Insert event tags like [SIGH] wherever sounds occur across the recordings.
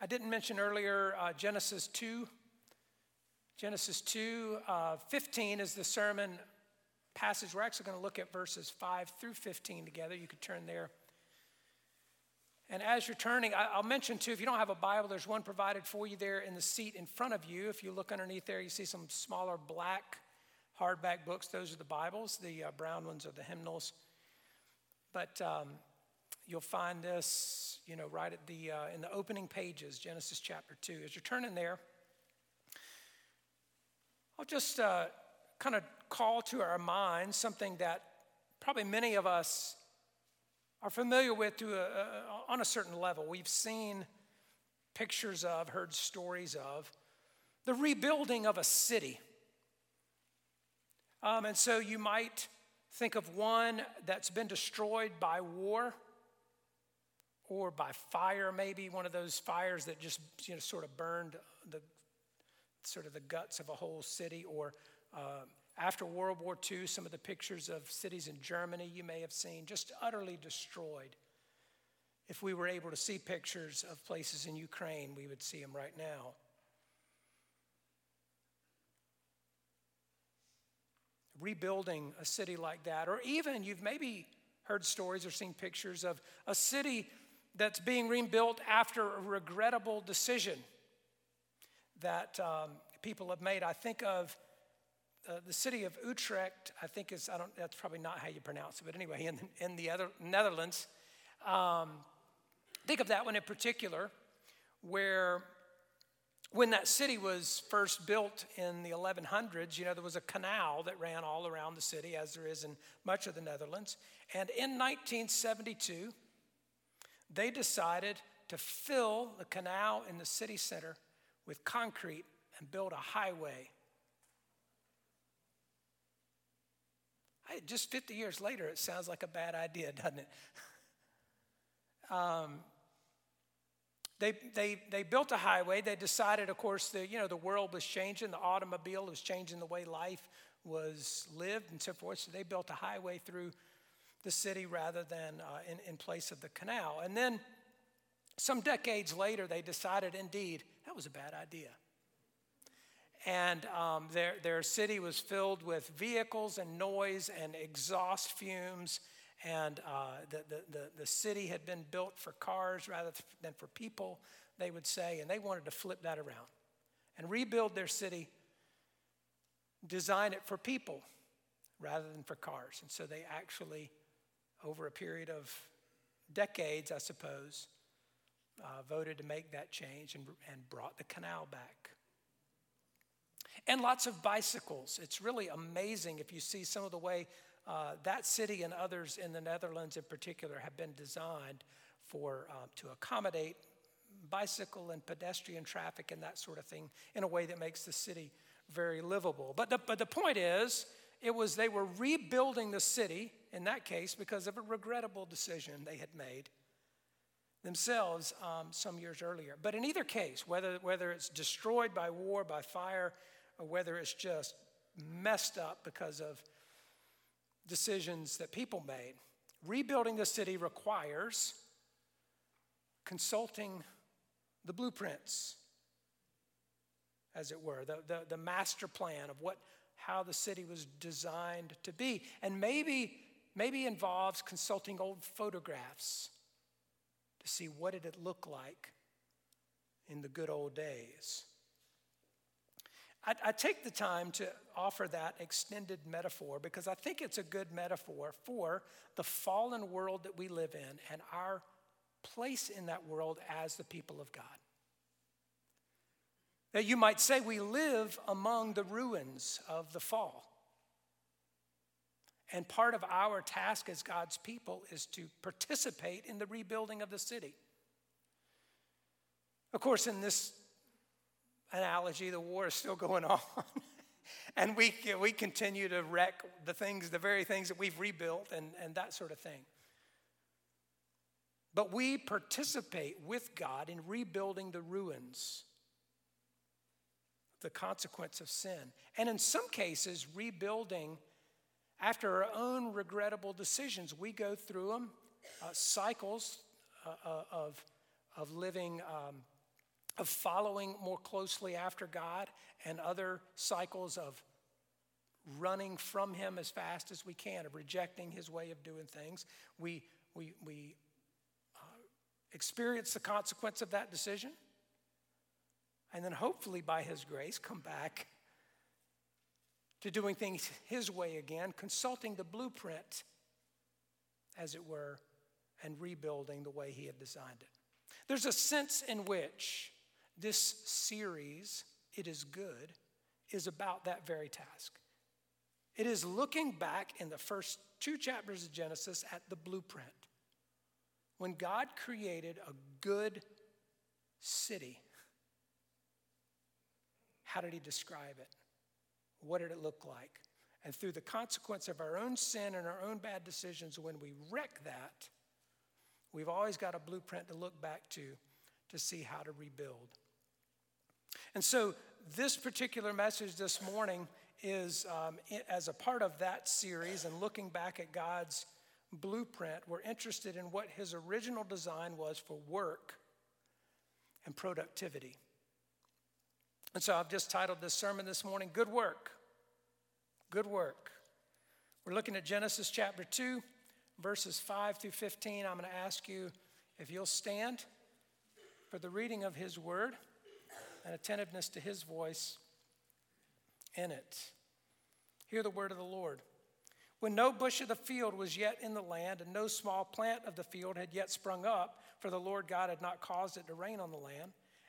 I didn't mention earlier uh, Genesis 2. Genesis 2 uh, 15 is the sermon passage. We're actually going to look at verses 5 through 15 together. You could turn there. And as you're turning, I'll mention too, if you don't have a Bible, there's one provided for you there in the seat in front of you. If you look underneath there, you see some smaller black hardback books. Those are the Bibles. The uh, brown ones are the hymnals. But um, you'll find this, you know, right at the uh, in the opening pages, Genesis chapter two. As you're turning there, I'll just uh, kind of call to our minds something that probably many of us are familiar with to a, a, on a certain level. We've seen pictures of, heard stories of the rebuilding of a city. Um, and so you might think of one that's been destroyed by war or by fire, maybe one of those fires that just you know, sort of burned the sort of the guts of a whole city, or uh, after World War II, some of the pictures of cities in Germany you may have seen just utterly destroyed. If we were able to see pictures of places in Ukraine, we would see them right now. Rebuilding a city like that, or even you've maybe heard stories or seen pictures of a city that's being rebuilt after a regrettable decision that um, people have made. I think of uh, the city of Utrecht, I think is, I don't, that's probably not how you pronounce it, but anyway, in, in the other Netherlands. Um, think of that one in particular, where when that city was first built in the 1100s, you know, there was a canal that ran all around the city, as there is in much of the Netherlands. And in 1972, they decided to fill the canal in the city center with concrete and build a highway. I, just 50 years later, it sounds like a bad idea, doesn't it? [LAUGHS] um, they, they, they built a highway. They decided, of course, the, you know, the world was changing. The automobile was changing the way life was lived and so forth. So they built a highway through the city rather than uh, in, in place of the canal. And then some decades later, they decided indeed that was a bad idea. And um, their, their city was filled with vehicles and noise and exhaust fumes. And uh, the, the, the, the city had been built for cars rather than for people, they would say. And they wanted to flip that around and rebuild their city, design it for people rather than for cars. And so they actually over a period of decades, I suppose, uh, voted to make that change and, and brought the canal back. And lots of bicycles. It's really amazing if you see some of the way uh, that city and others in the Netherlands in particular have been designed for uh, to accommodate bicycle and pedestrian traffic and that sort of thing in a way that makes the city very livable. But the, but the point is, it was they were rebuilding the city in that case because of a regrettable decision they had made themselves um, some years earlier. But in either case, whether, whether it's destroyed by war, by fire, or whether it's just messed up because of decisions that people made, rebuilding the city requires consulting the blueprints, as it were, the, the, the master plan of what how the city was designed to be. And maybe, maybe involves consulting old photographs to see what did it look like in the good old days. I, I take the time to offer that extended metaphor because I think it's a good metaphor for the fallen world that we live in and our place in that world as the people of God. That you might say we live among the ruins of the fall. And part of our task as God's people is to participate in the rebuilding of the city. Of course, in this analogy, the war is still going [LAUGHS] on. and we, we continue to wreck the things, the very things that we've rebuilt and, and that sort of thing. But we participate with God in rebuilding the ruins the consequence of sin. And in some cases, rebuilding after our own regrettable decisions. We go through them, uh, cycles uh, uh, of, of living um, of following more closely after God and other cycles of running from Him as fast as we can, of rejecting His way of doing things. We, we, we uh, experience the consequence of that decision, and then hopefully by His grace come back to doing things His way again, consulting the blueprint, as it were, and rebuilding the way He had designed it. There's a sense in which this series, It is Good, is about that very task. It is looking back in the first two chapters of Genesis at the blueprint. When God created a good city, how did He describe it? What did it look like? And through the consequence of our own sin and our own bad decisions, when we wreck that, we've always got a blueprint to look back to to see how to rebuild. And so, this particular message this morning is um, as a part of that series and looking back at God's blueprint, we're interested in what his original design was for work and productivity. And so I've just titled this sermon this morning, Good Work. Good Work. We're looking at Genesis chapter 2, verses 5 through 15. I'm going to ask you if you'll stand for the reading of his word and attentiveness to his voice in it. Hear the word of the Lord. When no bush of the field was yet in the land, and no small plant of the field had yet sprung up, for the Lord God had not caused it to rain on the land,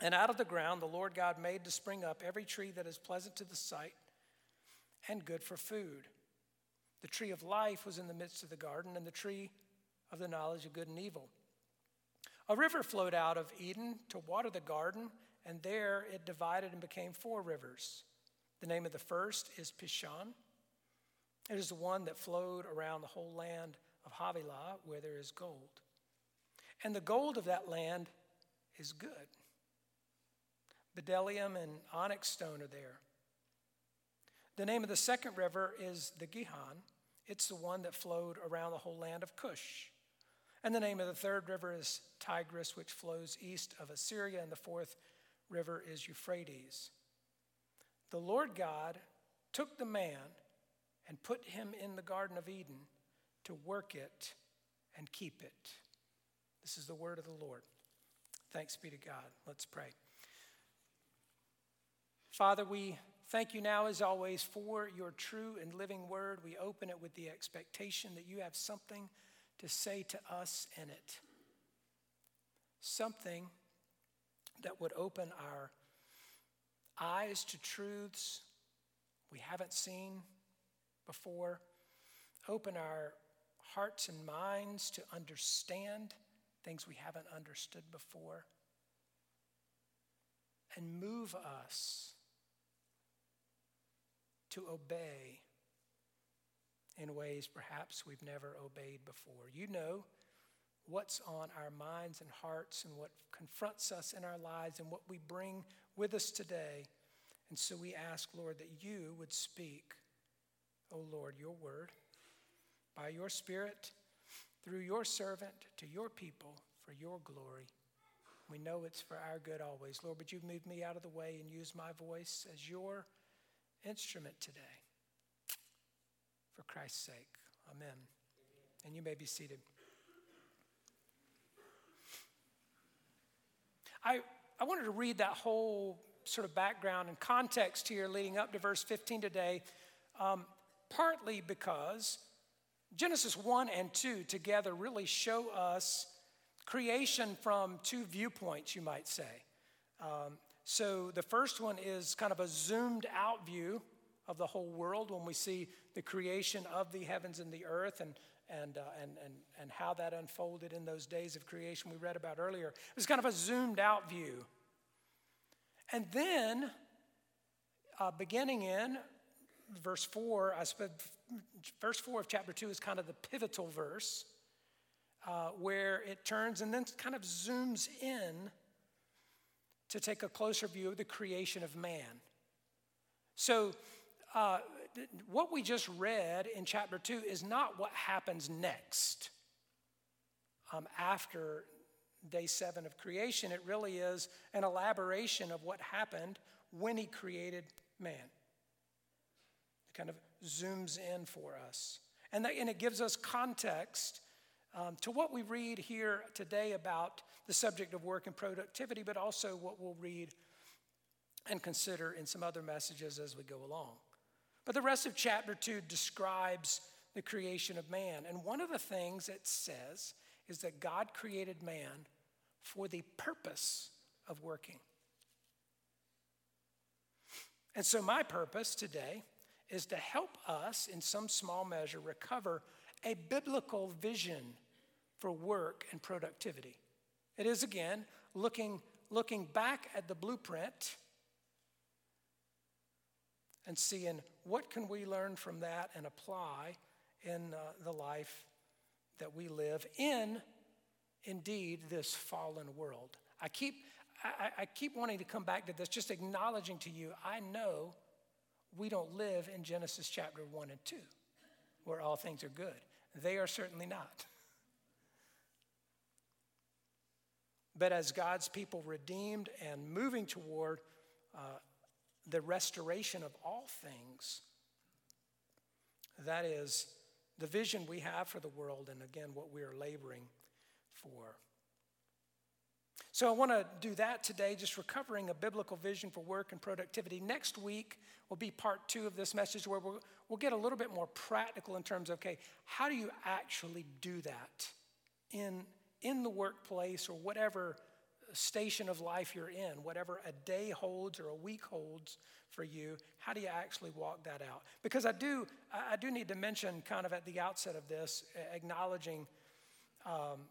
And out of the ground the Lord God made to spring up every tree that is pleasant to the sight and good for food. The tree of life was in the midst of the garden, and the tree of the knowledge of good and evil. A river flowed out of Eden to water the garden, and there it divided and became four rivers. The name of the first is Pishon. It is the one that flowed around the whole land of Havilah, where there is gold. And the gold of that land is good. Bdellium and onyx stone are there. The name of the second river is the Gihon. It's the one that flowed around the whole land of Cush. And the name of the third river is Tigris, which flows east of Assyria. And the fourth river is Euphrates. The Lord God took the man and put him in the Garden of Eden to work it and keep it. This is the word of the Lord. Thanks be to God. Let's pray. Father, we thank you now, as always, for your true and living word. We open it with the expectation that you have something to say to us in it. Something that would open our eyes to truths we haven't seen before. Open our hearts and minds to understand things we haven't understood before. And move us to obey in ways perhaps we've never obeyed before. You know what's on our minds and hearts and what confronts us in our lives and what we bring with us today. And so we ask, Lord, that you would speak O oh Lord, your word by your Spirit through your servant to your people for your glory. We know it's for our good always. Lord, would you move me out of the way and use my voice as your instrument today? For Christ's sake. Amen. And you may be seated. I, I wanted to read that whole sort of background and context here leading up to verse 15 today. Um, partly because Genesis 1 and 2 together really show us creation from two viewpoints, you might say. Um, so the first one is kind of a zoomed out view of the whole world when we see the creation of the heavens and the earth and, and, uh, and, and, and how that unfolded in those days of creation we read about earlier. It was kind of a zoomed out view. And then uh, beginning in verse 4, I suppose, verse 4 of chapter 2 is kind of the pivotal verse uh, where it turns and then kind of zooms in to take a closer view of the creation of man. So, uh, what we just read in chapter 2 is not what happens next um, after day seven of creation. It really is an elaboration of what happened when he created man. It kind of zooms in for us. And, that, and it gives us context um, to what we read here today about the subject of work and productivity, but also what we'll read and consider in some other messages as we go along. But the rest of chapter 2 describes the creation of man. And one of the things it says is that God created man for the purpose of working. And so, my purpose today is to help us, in some small measure, recover a biblical vision for work and productivity. It is, again, looking, looking back at the blueprint and seeing what can we learn from that and apply in uh, the life that we live in indeed this fallen world i keep I, I, keep wanting to come back to this just acknowledging to you i know we don't live in genesis chapter 1 and 2 where all things are good they are certainly not but as god's people redeemed and moving toward uh, the restoration of all things. That is the vision we have for the world, and again, what we are laboring for. So, I want to do that today, just recovering a biblical vision for work and productivity. Next week will be part two of this message where we'll, we'll get a little bit more practical in terms of okay, how do you actually do that in, in the workplace or whatever station of life you're in, whatever a day holds or a week holds for you, how do you actually walk that out? Because I do, I do need to mention kind of at the outset of this, acknowledging, um,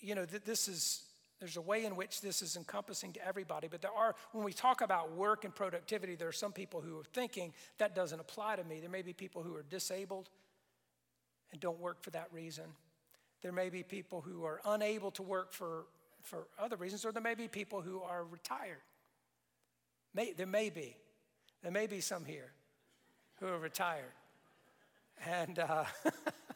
you know, this is, there's a way in which this is encompassing to everybody, but there are, when we talk about work and productivity, there are some people who are thinking that doesn't apply to me. There may be people who are disabled and don't work for that reason. There may be people who are unable to work for, for other reasons, or there may be people who are retired. May, there may be. There may be some here who are retired. And uh, [LAUGHS]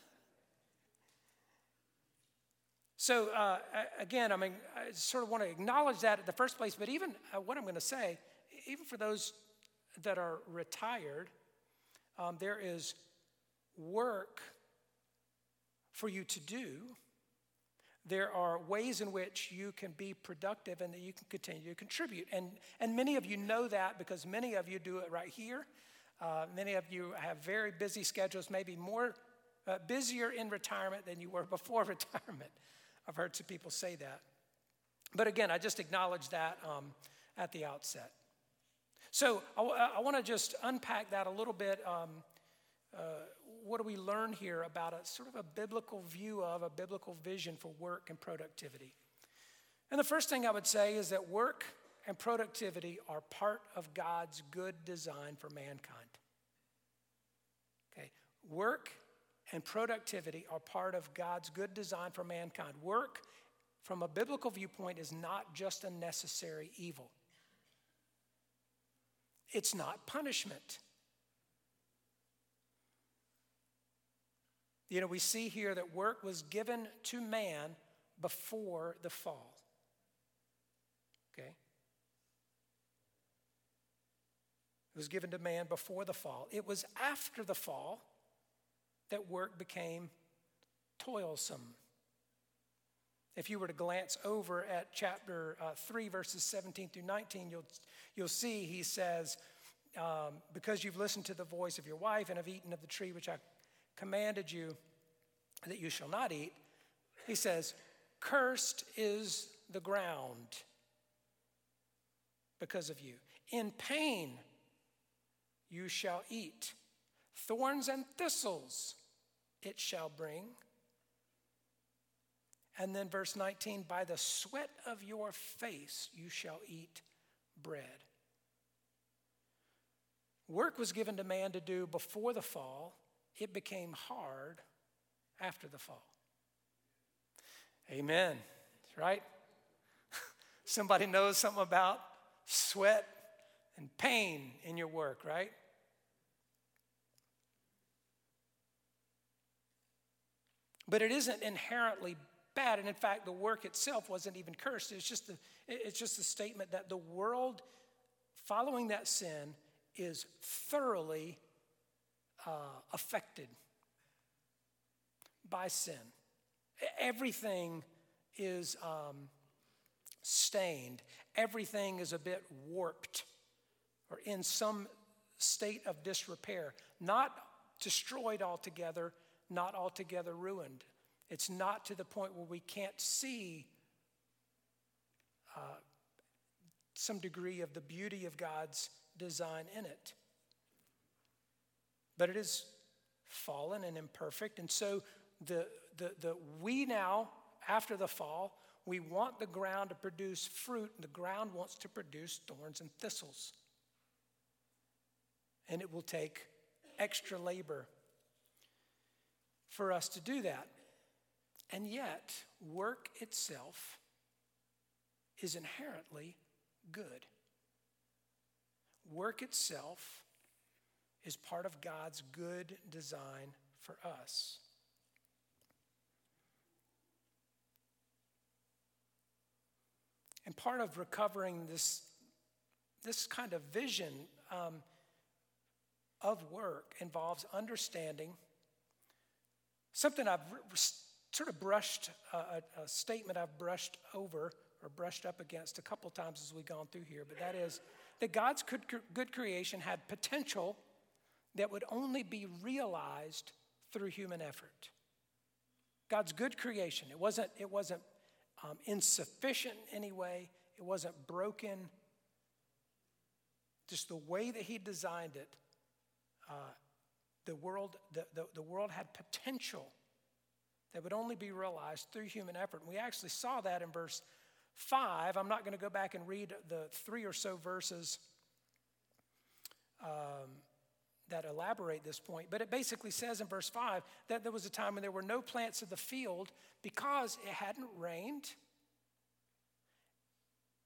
so, uh, again, I mean, I sort of want to acknowledge that at the first place, but even uh, what I'm going to say, even for those that are retired, um, there is work for you to do, there are ways in which you can be productive and that you can continue to contribute. And, and many of you know that because many of you do it right here. Uh, many of you have very busy schedules, maybe more uh, busier in retirement than you were [LAUGHS] before [LAUGHS] retirement. I've heard some people say that. But again, I just acknowledge that um, at the outset. So I, want to just unpack that a little bit. Um, uh, what do we learn here about a sort of a biblical view of, a biblical vision for work and productivity? And the first thing I would say is that work and productivity are part of God's good design for mankind. Okay, work and productivity are part of God's good design for mankind. Work, from a biblical viewpoint, is not just a necessary evil, it's not punishment. You know, we see here that work was given to man before the fall. Okay? It was given to man before the fall. It was after the fall that work became toilsome. If you were to glance over at chapter uh, 3, verses 17 through 19, you'll, you'll see he says, um, Because you've listened to the voice of your wife and have eaten of the tree which I commanded you that you shall not eat, he says, Cursed is the ground because of you. In pain you shall eat. Thorns and thistles it shall bring. And then verse 19, by the sweat of your face you shall eat bread. work was given to man to do before the fall, it became hard after the fall. Amen. Right? [LAUGHS] Somebody knows something about sweat and pain in your work, right? But it isn't inherently bad. And in fact, the work itself wasn't even cursed. It's just a, it's just a statement that the world following that sin is thoroughly uh, affected by sin. Everything is um, stained, everything is a bit warped or in some state of disrepair. Not destroyed altogether, not altogether ruined. It's not to the point where we can't see uh, some degree of the beauty of God's design in it. But it is fallen and imperfect. And so the, the, the, we now, after the fall, we want the ground to produce fruit, and the ground wants to produce thorns and thistles. And it will take extra labor for us to do that. And yet, work itself is inherently good. Work itself is part of God's good design for us. And part of recovering this, this kind of vision um, of work involves understanding something I've sort of brushed, uh, a, a statement I've brushed over or brushed up against a couple times as we've gone through here, but that is that God's good, good creation had potential that would only be realized through human effort. God's good creation, it wasn't, it wasn't um, insufficient in any way, it wasn't broken. Just the way that He designed it, uh, the, world, the, the, the world had potential that would only be realized through human effort. And we actually saw that in verse 5. I'm not going to go back and read the three or so verses um, that elaborate this point, but it basically says in verse 5 that there was a time when there were no plants of the field because it hadn't rained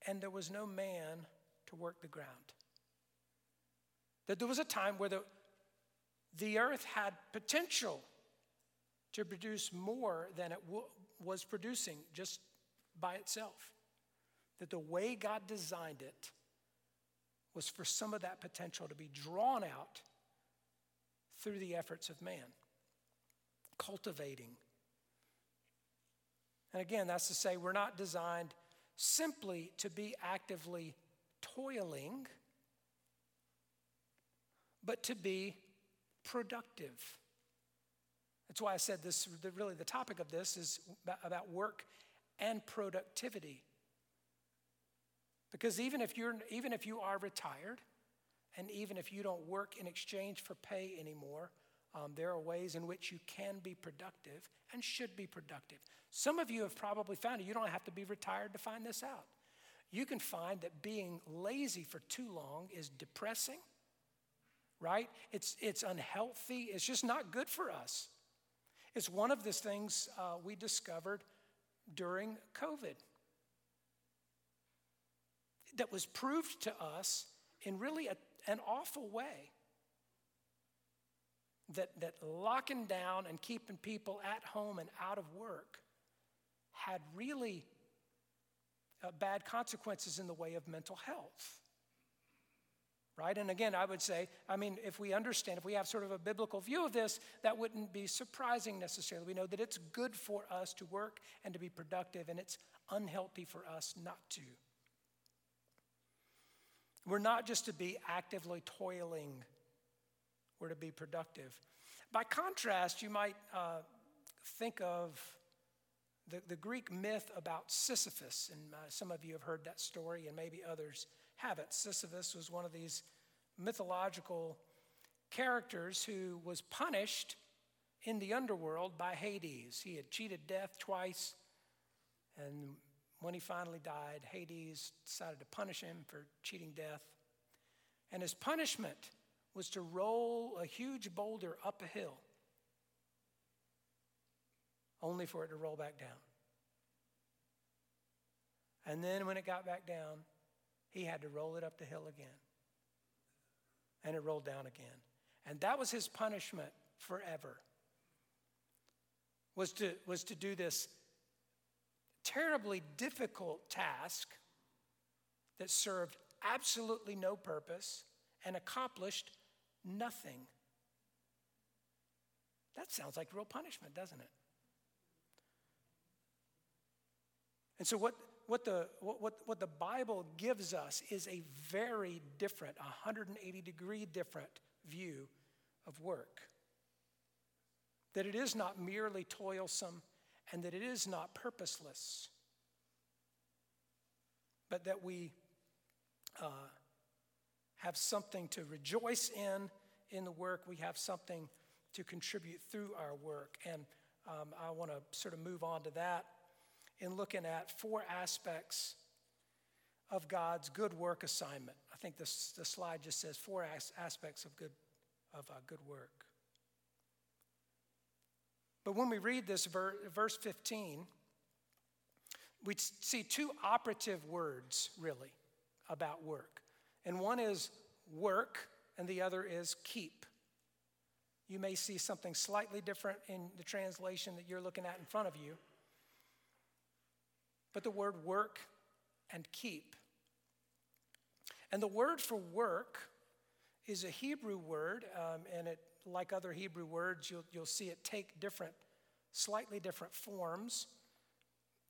and there was no man to work the ground. That there was a time where the, the earth had potential to produce more than it w- was producing just by itself. That the way God designed it was for some of that potential to be drawn out through the efforts of man, cultivating. And again, that's to say, we're not designed simply to be actively toiling, but to be productive. That's why I said this really the topic of this is about work and productivity. Because even if you're even if you are retired and even if you don't work in exchange for pay anymore, um, there are ways in which you can be productive and should be productive. Some of you have probably found it. You don't have to be retired to find this out. You can find that being lazy for too long is depressing, right? It's, it's unhealthy. It's just not good for us. It's one of the things uh, we discovered during COVID that was proved to us in really a, an awful way. That, that locking down and keeping people at home and out of work had really uh, bad consequences in the way of mental health right? And again, I would say, I mean, if we understand, if we have sort of a biblical view of this, that wouldn't be surprising necessarily. We know that it's good for us to work and to be productive, and it's unhealthy for us not to. We're not just to be actively toiling, we're to be productive. By contrast, you might uh, think of the, the Greek myth about Sisyphus, and uh, some of you have heard that story, and maybe others habit. Sisyphus was one of these mythological characters who was punished in the underworld by Hades. He had cheated death twice, and when he finally died, Hades decided to punish him for cheating death. And his punishment was to roll a huge boulder up a hill, only for it to roll back down. And then when it got back down, he had to roll it up the hill again. And it rolled down again. And that was his punishment forever. Was to, was to do this terribly difficult task that served absolutely no purpose and accomplished nothing. That sounds like real punishment, doesn't it? And so, what, what, the, what, what the Bible gives us is a very different, 180 degree different view of work. That it is not merely toilsome and that it is not purposeless, but that we uh, have something to rejoice in in the work, we have something to contribute through our work. And um, I want to sort of move on to that in looking at four aspects of God's good work assignment. I think this, the slide just says four as- aspects of good, of uh, good work. But when we read this ver- verse 15, we see two operative words really about work. And one is work, and the other is keep. You may see something slightly different in the translation that you're looking at in front of you. But the word work and keep. And the word for work is a Hebrew word, um, and it, like other Hebrew words, you'll, you'll see it take different, slightly different forms,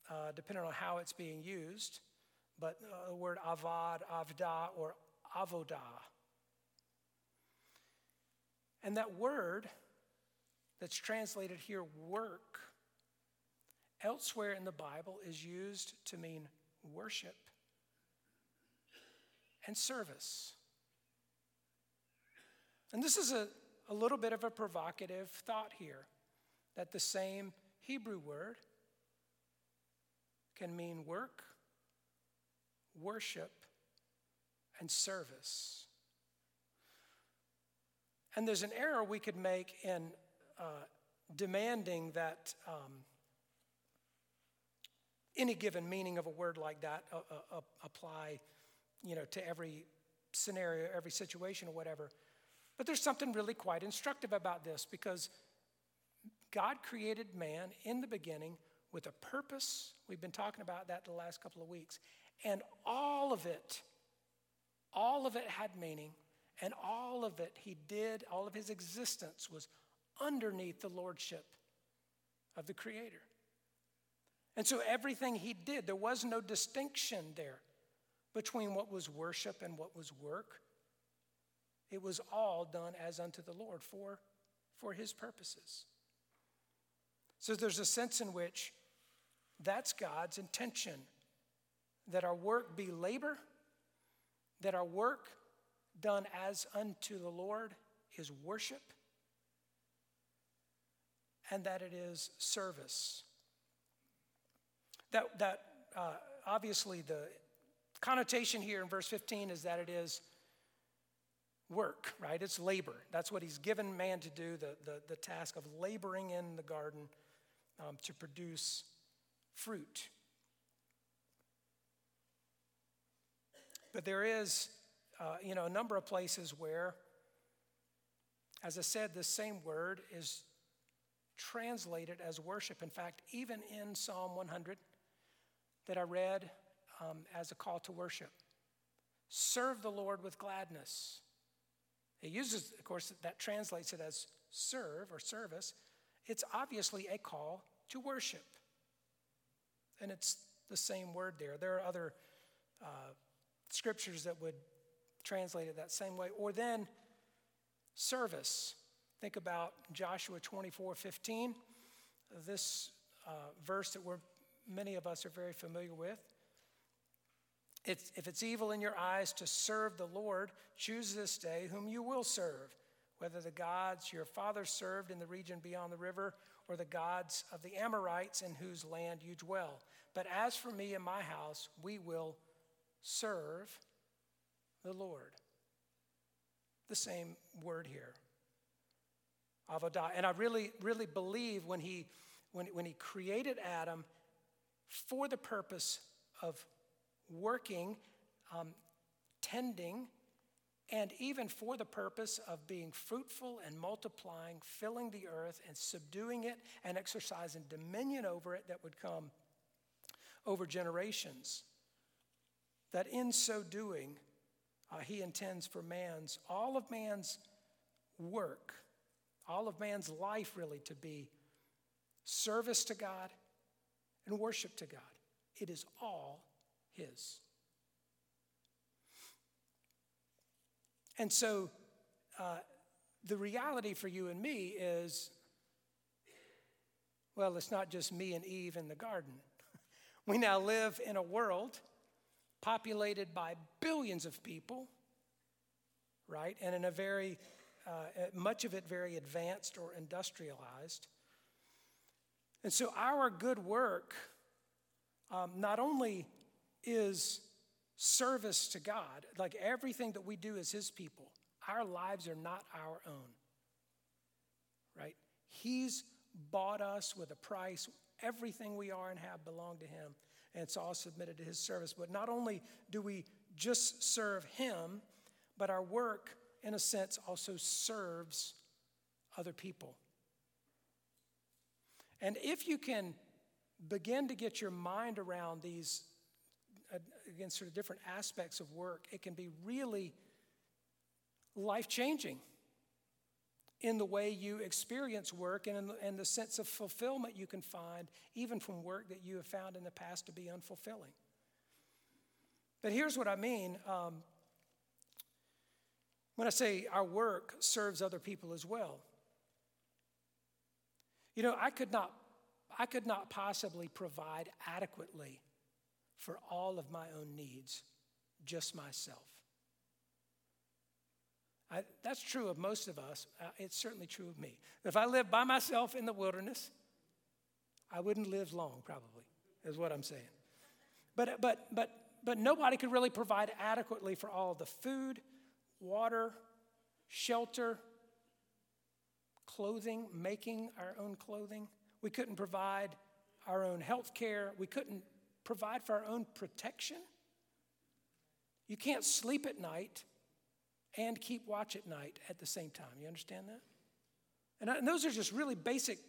uh, depending on how it's being used. But uh, the word avad, avda, or avodah. And that word that's translated here, work, elsewhere in the Bible is used to mean worship and service. And this is a, a little bit of a provocative thought here that the same Hebrew word can mean work, worship, and service. And there's an error we could make in uh, demanding that um, any given meaning of a word like that uh, uh, apply, you know, to every scenario, every situation, or whatever. But there's something really quite instructive about this because God created man in the beginning with a purpose. We've been talking about that the last couple of weeks. And all of it, all of it had meaning. And all of it he did, all of his existence was underneath the lordship of the Creator. And so everything he did, there was no distinction there between what was worship and what was work. It was all done as unto the Lord for, for his purposes. So there's a sense in which that's God's intention that our work be labor, that our work done as unto the Lord is worship, and that it is service. That, that uh, obviously, the connotation here in verse 15 is that it is work, right? It's labor. That's what he's given man to do the, the, the task of laboring in the garden um, to produce fruit. But there is uh, you know, a number of places where, as I said, this same word is translated as worship. In fact, even in Psalm 100 that I read um, as a call to worship, serve the Lord with gladness. It uses, of course, that translates it as serve or service. It's obviously a call to worship. And it's the same word there. There are other uh, scriptures that would translate it that same way. Or then service. Think about Joshua 24 15, this uh, verse that we're, many of us are very familiar with. It's, if it's evil in your eyes to serve the Lord, choose this day whom you will serve, whether the gods your fathers served in the region beyond the river or the gods of the Amorites in whose land you dwell. But as for me and my house, we will serve the Lord. the same word here. Avodah. And I really, really believe when he, when, when he created Adam for the purpose of working, um, tending, and even for the purpose of being fruitful and multiplying, filling the earth and subduing it and exercising dominion over it that would come over generations. That in so doing, uh, he intends for man's, all of man's work, all of man's life really to be service to God and worship to God. It is all his. And so uh, the reality for you and me is well, it's not just me and Eve in the garden. [LAUGHS] we now live in a world populated by billions of people, right? And in a very, uh, much of it very advanced or industrialized. And so our good work um, not only is service to God. Like everything that we do as His people, our lives are not our own. Right? He's bought us with a price. Everything we are and have belong to Him, and it's all submitted to His service. But not only do we just serve Him, but our work, in a sense, also serves other people. And if you can begin to get your mind around these again, sort of different aspects of work, it can be really life changing in the way you experience work and in the, and the sense of fulfillment you can find, even from work that you have found in the past to be unfulfilling. But here's what I mean. Um, when I say our work serves other people as well, you know, I could not, I could not possibly provide adequately for all of my own needs, just myself. I, that's true of most of us. Uh, it's certainly true of me. If I lived by myself in the wilderness, I wouldn't live long, probably, is what I'm saying. But, but, but, but nobody could really provide adequately for all the food, water, shelter, clothing, making our own clothing. We couldn't provide our own health care. We couldn't provide for our own protection. You can't sleep at night and keep watch at night at the same time. You understand that? And, uh, and those are just really basic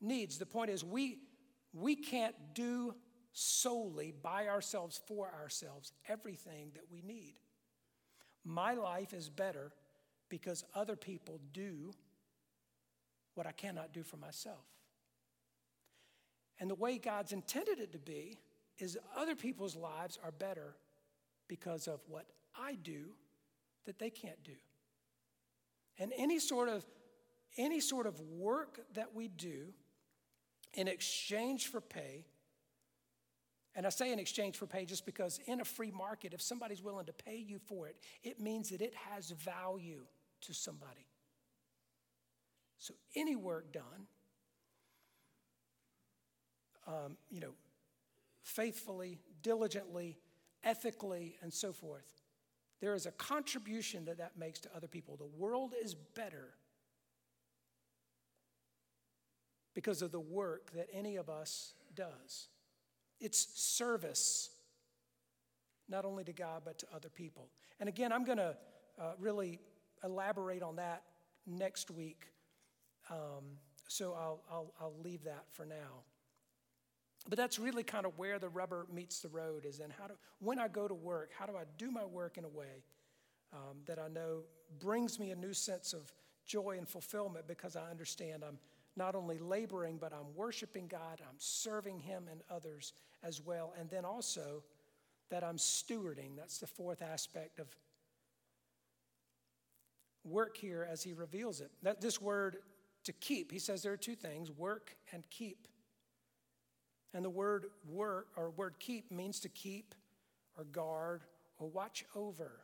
needs. The point is, we, we can't do solely by ourselves, for ourselves, everything that we need. My life is better because other people do what I cannot do for myself. And the way God's intended it to be is other people's lives are better because of what I do that they can't do. And any sort of any sort of work that we do in exchange for pay, and I say in exchange for pay just because in a free market, if somebody's willing to pay you for it, it means that it has value to somebody. So any work done, um, you know, faithfully, diligently, ethically, and so forth, there is a contribution that that makes to other people. The world is better because of the work that any of us does. It's service, not only to God, but to other people. And again, I'm going to uh, really elaborate on that next week. Um, so I'll, I'll, I'll leave that for now. But that's really kind of where the rubber meets the road is in how do, when I go to work, how do I do my work in a way um, that I know brings me a new sense of joy and fulfillment because I understand I'm not only laboring, but I'm worshiping God, I'm serving Him and others as well. And then also that I'm stewarding. That's the fourth aspect of work here as He reveals it. That, this word to keep, He says there are two things work and keep. And the word work or word keep means to keep or guard or watch over.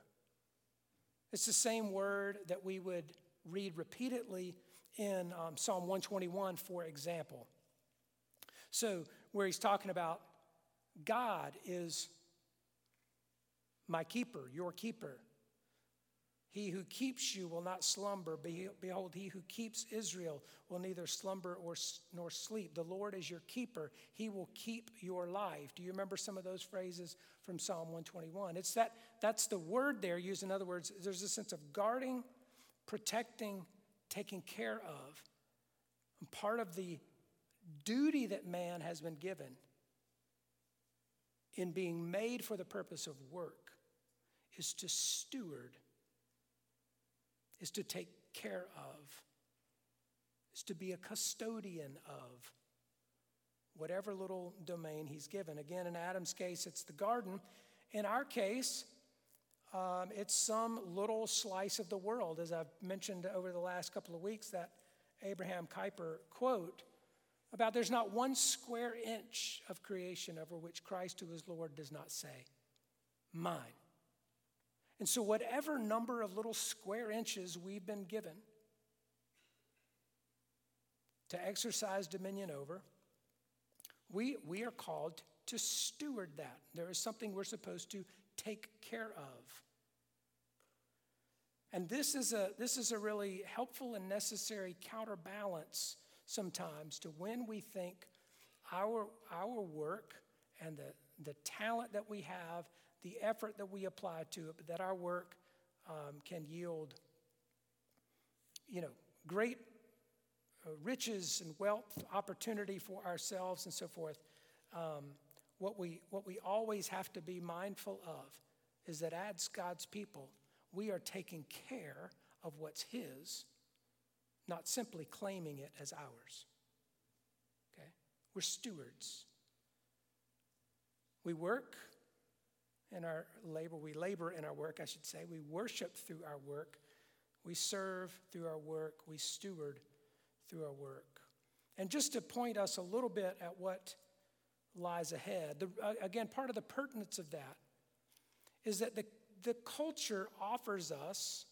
It's the same word that we would read repeatedly in um, Psalm 121, for example. So, where he's talking about God is my keeper, your keeper. He who keeps you will not slumber. Behold, he who keeps Israel will neither slumber or, nor sleep. The Lord is your keeper. He will keep your life. Do you remember some of those phrases from Psalm 121? It's that, that's the word there used. In other words, there's a sense of guarding, protecting, taking care of. And part of the duty that man has been given in being made for the purpose of work is to steward is to take care of, is to be a custodian of whatever little domain he's given. Again, in Adam's case, it's the garden. In our case, um, it's some little slice of the world, as I've mentioned over the last couple of weeks, that Abraham Kuyper quote about there's not one square inch of creation over which Christ, who is Lord, does not say, Mine. And so, whatever number of little square inches we've been given to exercise dominion over, we, we are called to steward that. There is something we're supposed to take care of. And this is a, this is a really helpful and necessary counterbalance sometimes to when we think our, our work and the, the talent that we have the effort that we apply to it, but that our work um, can yield, you know, great uh, riches and wealth, opportunity for ourselves, and so forth. Um, what we what we always have to be mindful of is that as God's people, we are taking care of what's His, not simply claiming it as ours. Okay, we're stewards. We work in our labor. We labor in our work, I should say. We worship through our work. We serve through our work. We steward through our work. And just to point us a little bit at what lies ahead, the, uh, again, part of the pertinence of that is that the, the culture offers us,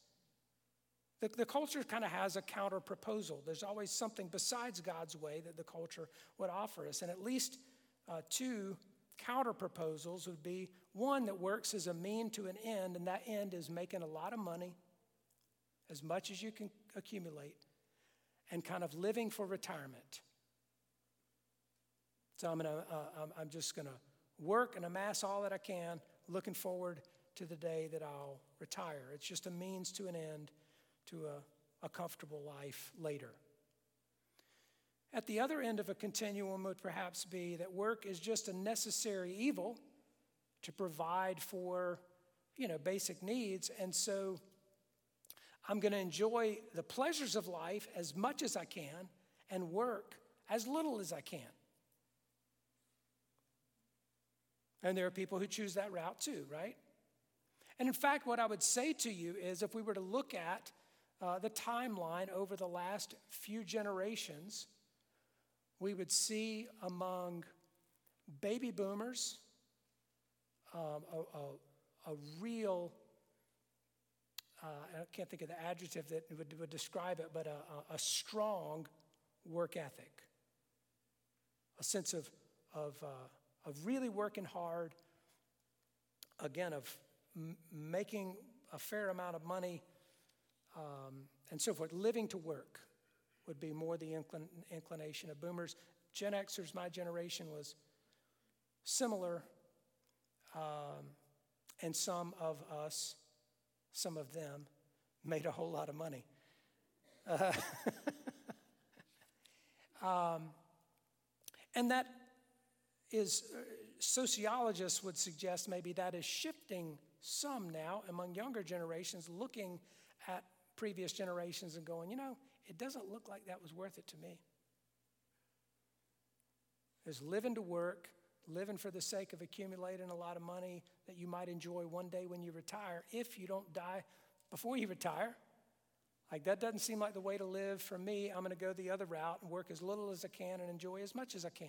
the, the culture kind of has a counter proposal. There's always something besides God's way that the culture would offer us. And at least uh, two counter proposals would be one that works as a mean to an end, and that end is making a lot of money, as much as you can accumulate, and kind of living for retirement. So I'm, gonna, uh, I'm just going to work and amass all that I can, looking forward to the day that I'll retire. It's just a means to an end to a, a comfortable life later. At the other end of a continuum would perhaps be that work is just a necessary evil to provide for, you know, basic needs. And so I'm going to enjoy the pleasures of life as much as I can and work as little as I can. And there are people who choose that route too, right? And in fact, what I would say to you is if we were to look at uh, the timeline over the last few generations, we would see among baby boomers um, a, a, a, real, uh, I can't think of the adjective that would, would describe it, but a, a, strong work ethic, a sense of, of, uh, of really working hard, again, of m- making a fair amount of money, um, and so forth, living to work would be more the inclin- inclination of boomers. Gen Xers, my generation, was similar, um, and some of us, some of them, made a whole lot of money. Uh, [LAUGHS] um, and that is, uh, sociologists would suggest maybe that is shifting some now among younger generations, looking at previous generations and going, you know, it doesn't look like that was worth it to me. There's living to work, living for the sake of accumulating a lot of money that you might enjoy one day when you retire, if you don't die before you retire. Like, that doesn't seem like the way to live for me. I'm going to go the other route and work as little as I can and enjoy as much as I can.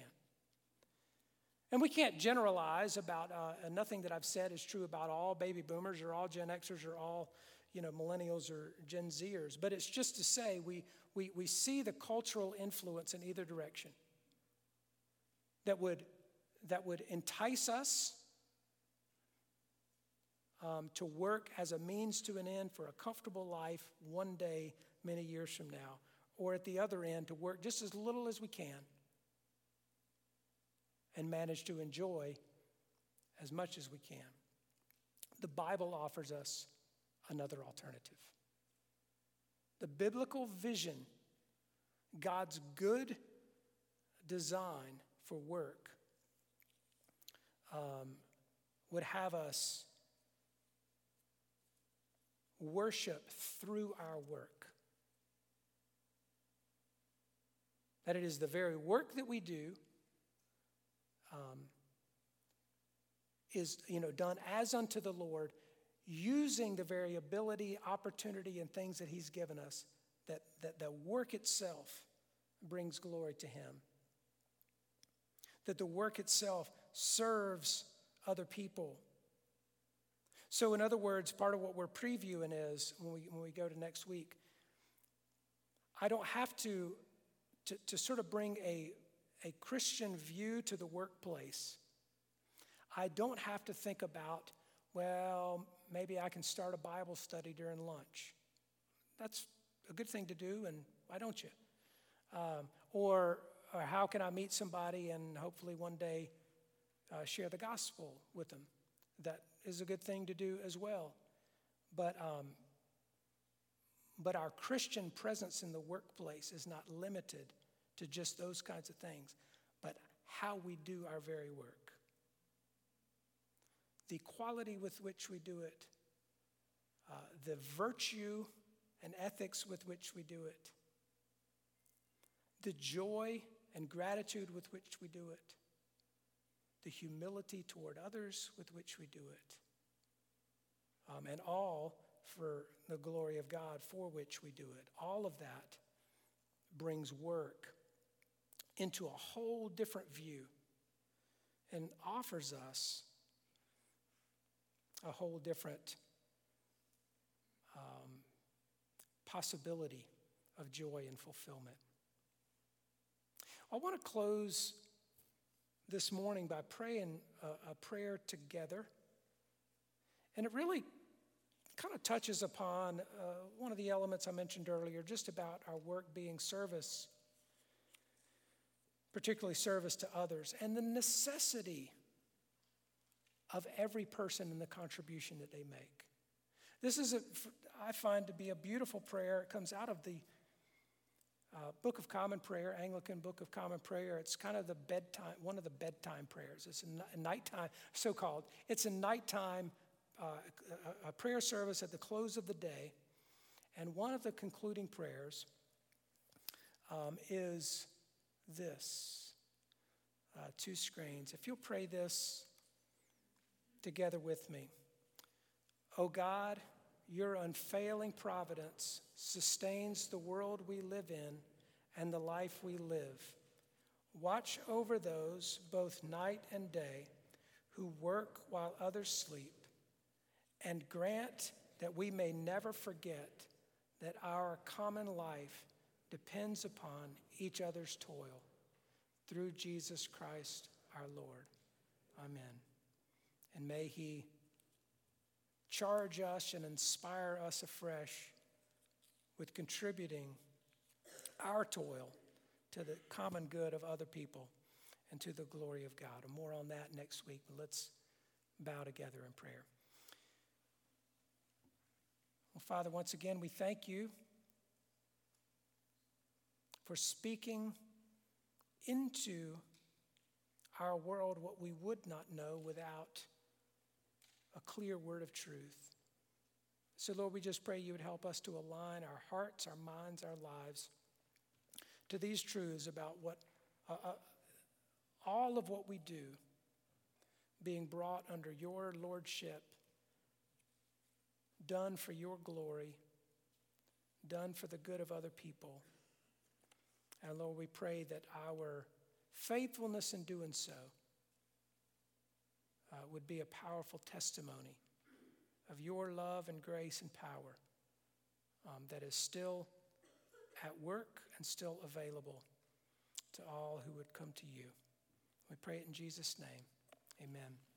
And we can't generalize about, uh, nothing that I've said is true about all baby boomers or all Gen Xers or all you know, millennials or Gen Zers, but it's just to say we, we, we see the cultural influence in either direction that would, that would entice us um, to work as a means to an end for a comfortable life one day, many years from now, or at the other end, to work just as little as we can and manage to enjoy as much as we can. The Bible offers us another alternative. The biblical vision, God's good design for work, um, would have us worship through our work. That it is the very work that we do um, is you know done as unto the Lord, using the very ability, opportunity, and things that He's given us. That that the work itself brings glory to Him. That the work itself serves other people. So, in other words, part of what we're previewing is when we, when we go to next week, I don't have to, to, to sort of bring a, a Christian view to the workplace. I don't have to think about, well, maybe I can start a Bible study during lunch. That's a good thing to do, and why don't you? Um, or, or how can I meet somebody and hopefully one day uh, share the gospel with them? That is a good thing to do as well. But, um, but our Christian presence in the workplace is not limited to just those kinds of things, but how we do our very work. The quality with which we do it, uh, the virtue and ethics with which we do it, the joy and gratitude with which we do it, the humility toward others with which we do it, um, and all for the glory of God for which we do it. All of that brings work into a whole different view and offers us a whole different um, possibility of joy and fulfillment. I want to close this morning by praying a, a prayer together. And it really kind of touches upon uh, one of the elements I mentioned earlier, just about our work being service, particularly service to others, and the necessity of every person and the contribution that they make. This is, a, I find, to be a beautiful prayer. It comes out of the uh, Book of Common Prayer, Anglican Book of Common Prayer. It's kind of the bedtime, one of the bedtime prayers. It's a nighttime, so called. It's a nighttime uh, a, prayer service at the close of the day. And one of the concluding prayers um, is this uh, two screens. If you'll pray this together with me. Oh God, your unfailing providence sustains the world we live in and the life we live. Watch over those, both night and day, who work while others sleep, and grant that we may never forget that our common life depends upon each other's toil. Through Jesus Christ our Lord. Amen. And may He charge us and inspire us afresh with contributing our toil to the common good of other people and to the glory of God. And more on that next week. But let's bow together in prayer. Well, Father, once again, we thank you for speaking into our world what we would not know without a clear word of truth. So, Lord, we just pray you would help us to align our hearts, our minds, our lives to these truths about what uh, uh, all of what we do being brought under your lordship, done for your glory, done for the good of other people. And Lord, we pray that our faithfulness in doing so uh, would be a powerful testimony of your love and grace and power um, that is still at work and still available to all who would come to you. We pray it in Jesus' name. Amen.